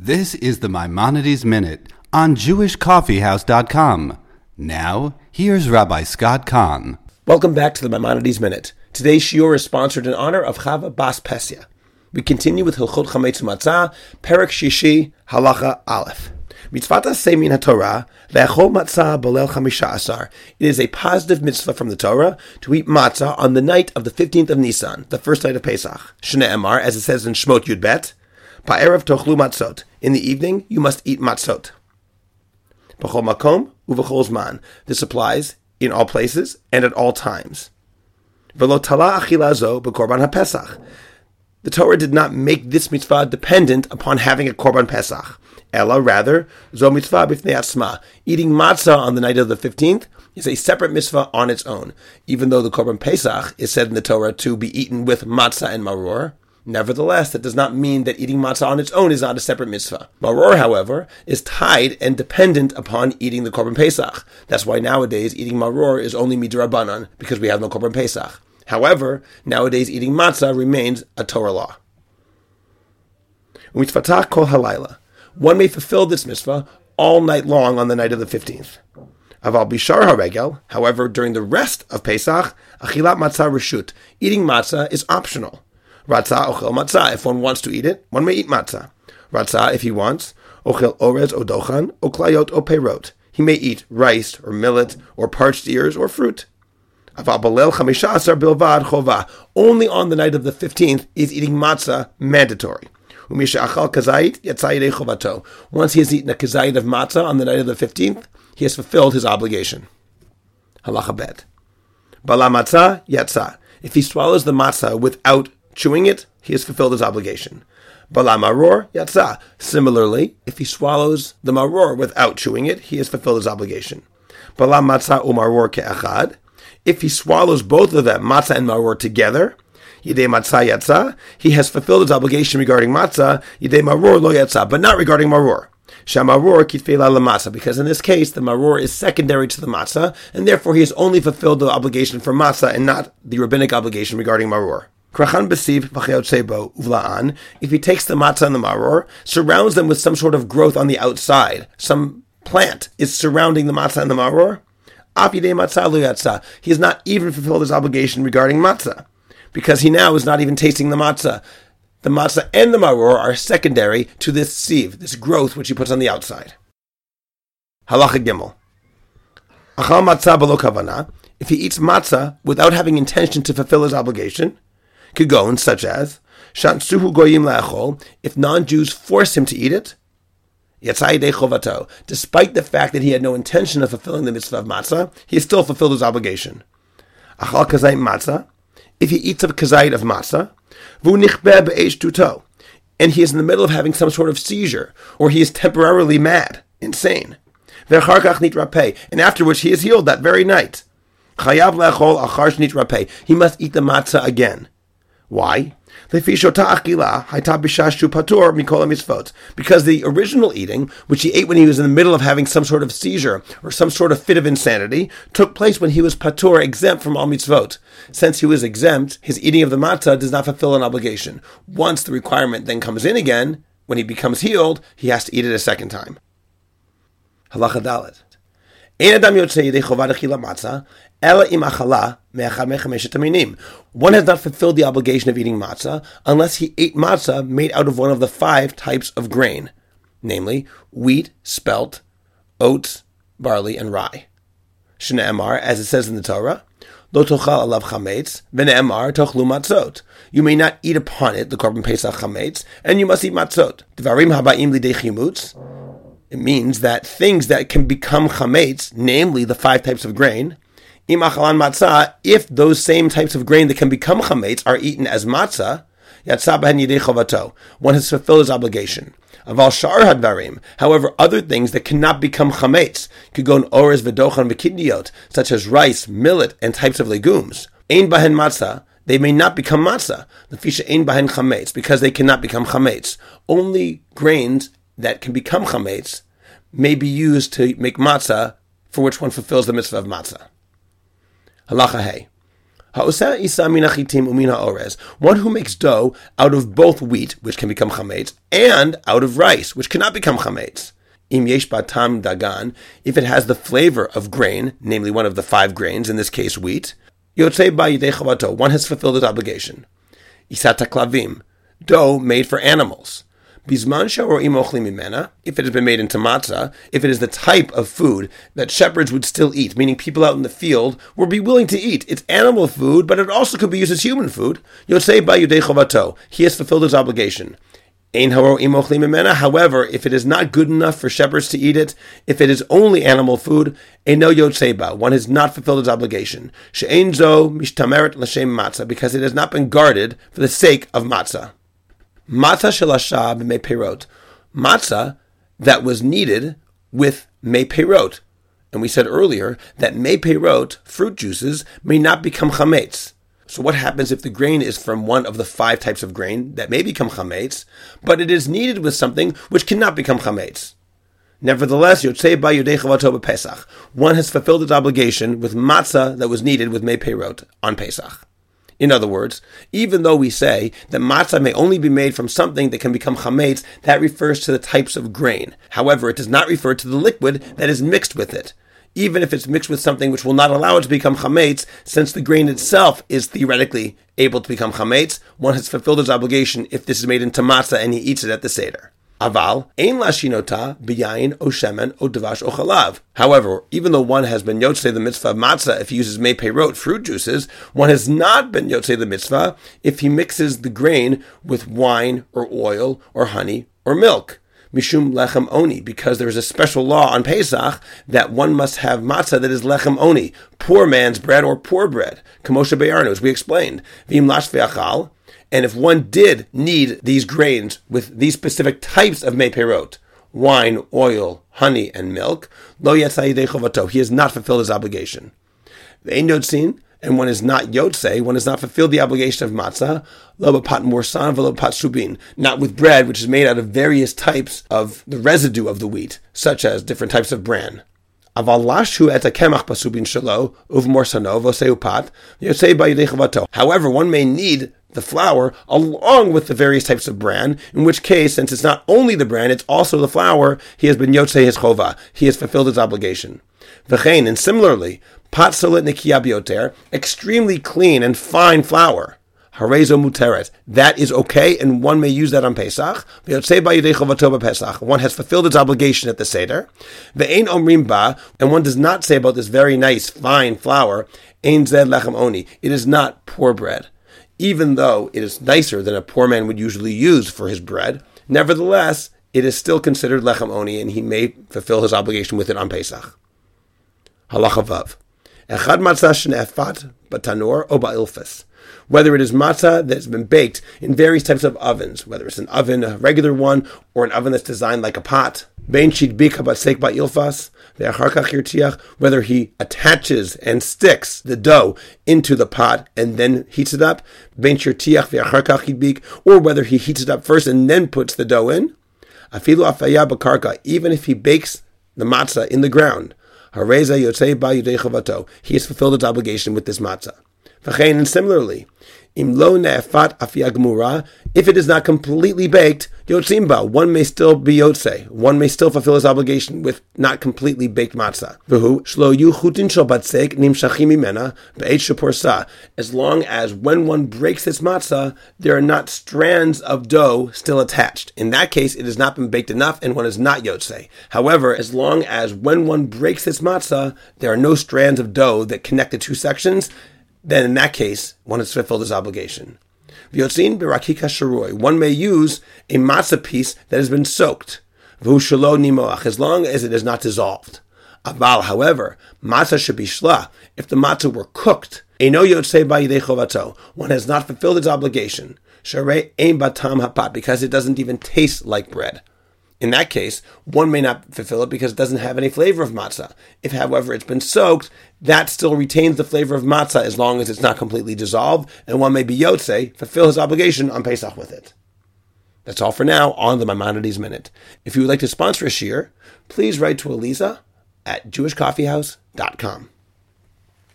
This is the Maimonides Minute on JewishCoffeehouse.com. Now, here's Rabbi Scott Kahn. Welcome back to the Maimonides Minute. Today's shiur is sponsored in honor of Chava Bas Pesya. We continue with Hilchot Chametz Matzah, Perek Shishi, Halacha Aleph. Mitzvah Semin HaTorah, Le'achol Matzah Bolel Chamisha Asar. It is a positive mitzvah from the Torah to eat matzah on the night of the 15th of Nisan, the first night of Pesach. Shne Emar, as it says in Shmot Yud Bet, Pa'erev tochlu matzot. In the evening, you must eat matzot. B'chol makom uv'chol zman. This applies in all places and at all times. V'lo tala achilazo b'korban ha'pesach. The Torah did not make this mitzvah dependent upon having a korban pesach. Ella, rather, zo mitzvah b'fnei atzma. Eating matzah on the night of the 15th is a separate mitzvah on its own. Even though the korban pesach is said in the Torah to be eaten with matzah and maror, Nevertheless, that does not mean that eating matzah on its own is not a separate mitzvah. Maror, however, is tied and dependent upon eating the korban pesach. That's why nowadays eating maror is only midrabanan because we have no korban pesach. However, nowadays eating matzah remains a Torah law. Kol halayla. One may fulfill this mitzvah all night long on the night of the 15th. Aval bishar haregel, however, during the rest of Pesach, achilat matzah reshut. Eating matzah is optional. Ratzah ochel matzah. If one wants to eat it, one may eat matzah. Ratzah, if he wants, ochel orez o dochan, o klayot o peirot. He may eat rice or millet or parched ears or fruit. Only on the night of the 15th is eating matzah mandatory. Once he has eaten a kazayit of matzah on the night of the 15th, he has fulfilled his obligation. Halacha bet. Bala matzah yatsa. If he swallows the matzah without chewing it, he has fulfilled his obligation. Bala maror yatsa. Similarly, if he swallows the maror without chewing it, he has fulfilled his obligation. Bala matzah umaror ke'achad. If he swallows both of them, matzah and maror together, yidei matzah yatsa, he has fulfilled his obligation regarding matzah, yidei maror lo yatsa, but not regarding maror. Shamaror kitfela lamasa, because in this case the maror is secondary to the matzah, and therefore he has only fulfilled the obligation for matzah and not the rabbinic obligation regarding maror. If he takes the matzah and the maror, surrounds them with some sort of growth on the outside, some plant is surrounding the matzah and the maror. He has not even fulfilled his obligation regarding matzah, because he now is not even tasting the matzah. The matzah and the maror are secondary to this sieve, this growth which he puts on the outside. Halacha gimel. Achal matzah below kavana. If he eats matzah without having intention to fulfill his obligation, Kigon, such as Shansuhu goyim la'achol, if non-Jews force him to eat it, chovato. Despite the fact that he had no intention of fulfilling the mitzvah of matzah, he still fulfilled his obligation. Achal kazait matzah, if he eats a kazait of matzah, vu tuto, and he is in the middle of having some sort of seizure, or he is temporarily mad, insane. And after which he is healed that very night. He must eat the matzah again. Why? Because the original eating, which he ate when he was in the middle of having some sort of seizure or some sort of fit of insanity, took place when he was patur, exempt from all mitzvot. Since he was exempt, his eating of the matzah does not fulfill an obligation. Once the requirement then comes in again, when he becomes healed, he has to eat it a second time. Halacha Dalet. One has not fulfilled the obligation of eating matzah unless he ate matzah made out of one of the five types of grain, namely wheat, spelt, oats, barley, and rye. Shne'emar, as it says in the Torah, Lo tochal alav chametz, v'ne'emar tochlu matzot. You may not eat upon it the korban pesach chametz, and you must eat matzot. Dvarim habaim lidei chimutz. It means that things that can become chametz, namely the five types of grain, imachalan matzah, if those same types of grain that can become chametz are eaten as matzah, one has fulfilled his obligation. Aval shar hadvarim. However, other things that cannot become chametz could go in ores v'dochan v'kidniot, such as rice, millet, and types of legumes. Ein bahen matzah. They may not become matzah. The fisha ein bahen chametz because they cannot become chametz. Only grains that can become chametz may be used to make matzah, for which one fulfills the mitzvah of matzah. Halacha hey. One who makes dough out of both wheat, which can become chametz, and out of rice, which cannot become chametz. Im yesh batam dagan, if it has the flavor of grain, namely one of the five grains, in this case wheat, chavato, one has fulfilled his obligation. Isata klavim, dough made for animals. Bisman or ochlim mimena, if it has been made into matzah, if it is the type of food that shepherds would still eat, meaning people out in the field would be willing to eat. It's animal food, but it also could be used as human food. Yotzei ba yudei chovato, he has fulfilled his obligation. However, if it is not good enough for shepherds to eat it, if it is only animal food, no yotseba, one has not fulfilled his obligation. She'enzo mishtameret l'shem matzah, because it has not been guarded for the sake of matzah. Matzah shelashab meperot, matzah that was kneaded with meperot. And we said earlier that meperot, fruit juices, may not become chametz. So what happens if the grain is from one of the five types of grain that may become chametz, but it is kneaded with something which cannot become chametz? Nevertheless, Yotzei Ba Yodei Pesach. One has fulfilled its obligation with matzah that was kneaded with Mepeirot on Pesach. In other words, even though we say that matzah may only be made from something that can become chametz, that refers to the types of grain. However, it does not refer to the liquid that is mixed with it even if it's mixed with something which will not allow it to become chametz, since the grain itself is theoretically able to become chametz, one has fulfilled his obligation if this is made into matzah and he eats it at the seder. Aval, ein lashinota biyayin o shemen o devash o chalav. However, even though one has been yotzei the mitzvah of matzah if he uses mei peirot, fruit juices, one has not been yotzei the mitzvah if he mixes the grain with wine or oil or honey or milk mishum lechem oni, because there is a special law on Pesach that one must have matzah that is lechem oni, poor man's bread or poor bread. Kamosha Beyarno, as we explained. Vim lash ve'achal. And if one did knead these grains with these specific types of meperot, wine, oil, honey, and milk, lo he has not fulfilled his obligation. The Ein and one is not yotze, one has not fulfilled the obligation of matzah, lo pat morsan velo pat subin, not with bread which is made out of various types of the residue of the wheat, such as different types of bran. However, one may knead the flour along with the various types of bran, in which case, since it's not only the bran, it's also the flour, he has been yotzei his chova, he has fulfilled his obligation. V'chein, and similarly, Pat solit nikiyabioter, extremely clean and fine flour. Harezo muteret. That is okay, and one may use that on Pesach. One has fulfilled its obligation at the Seder. Ve'ein omrim ba, and one does not say about this very nice, fine flour, ein zed lechem oni. It is not poor bread. Even though it is nicer than a poor man would usually use for his bread, nevertheless, it is still considered lechem oni, and he may fulfill his obligation with it on Pesach. Halacha vav. Echad matzah shnefat batanor o ba'ilfas. Whether it is matzah that's been baked in various types of ovens, whether it's an oven, a regular one, or an oven that's designed like a pot. Whether he attaches and sticks the dough into the pot and then heats it up, or whether he heats it up first and then puts the dough in. Even if he bakes the matzah in the ground, He has fulfilled his obligation with this matzah. And similarly, im if it is not completely baked, yotzimba, one may still be yotze. One may still fulfill his obligation with not completely baked matzah. As long as when one breaks this matzah, there are not strands of dough still attached. In that case, it has not been baked enough and one is not yotze. However, as long as when one breaks this matzah, there are no strands of dough that connect the two sections, then in that case, one has fulfilled his obligation. V'yotzin berakika sharoi. One may use a matzah piece that has been soaked. V'ushalo nimoach, as long as it is not dissolved. Aval, however, matzah should be shla. If the matzah were cooked, eno yotzei chovato. One has not fulfilled its obligation. Sharei ein batam hapat, because it doesn't even taste like bread. In that case, one may not fulfill it because it doesn't have any flavor of matzah. If, however, it's been soaked, that still retains the flavor of matzah as long as it's not completely dissolved, and one may be yotze, fulfill his obligation on Pesach with it. That's all for now on the Maimonides Minute. If you would like to sponsor a shiur, please write to Eliza at jewishcoffeehouse.com.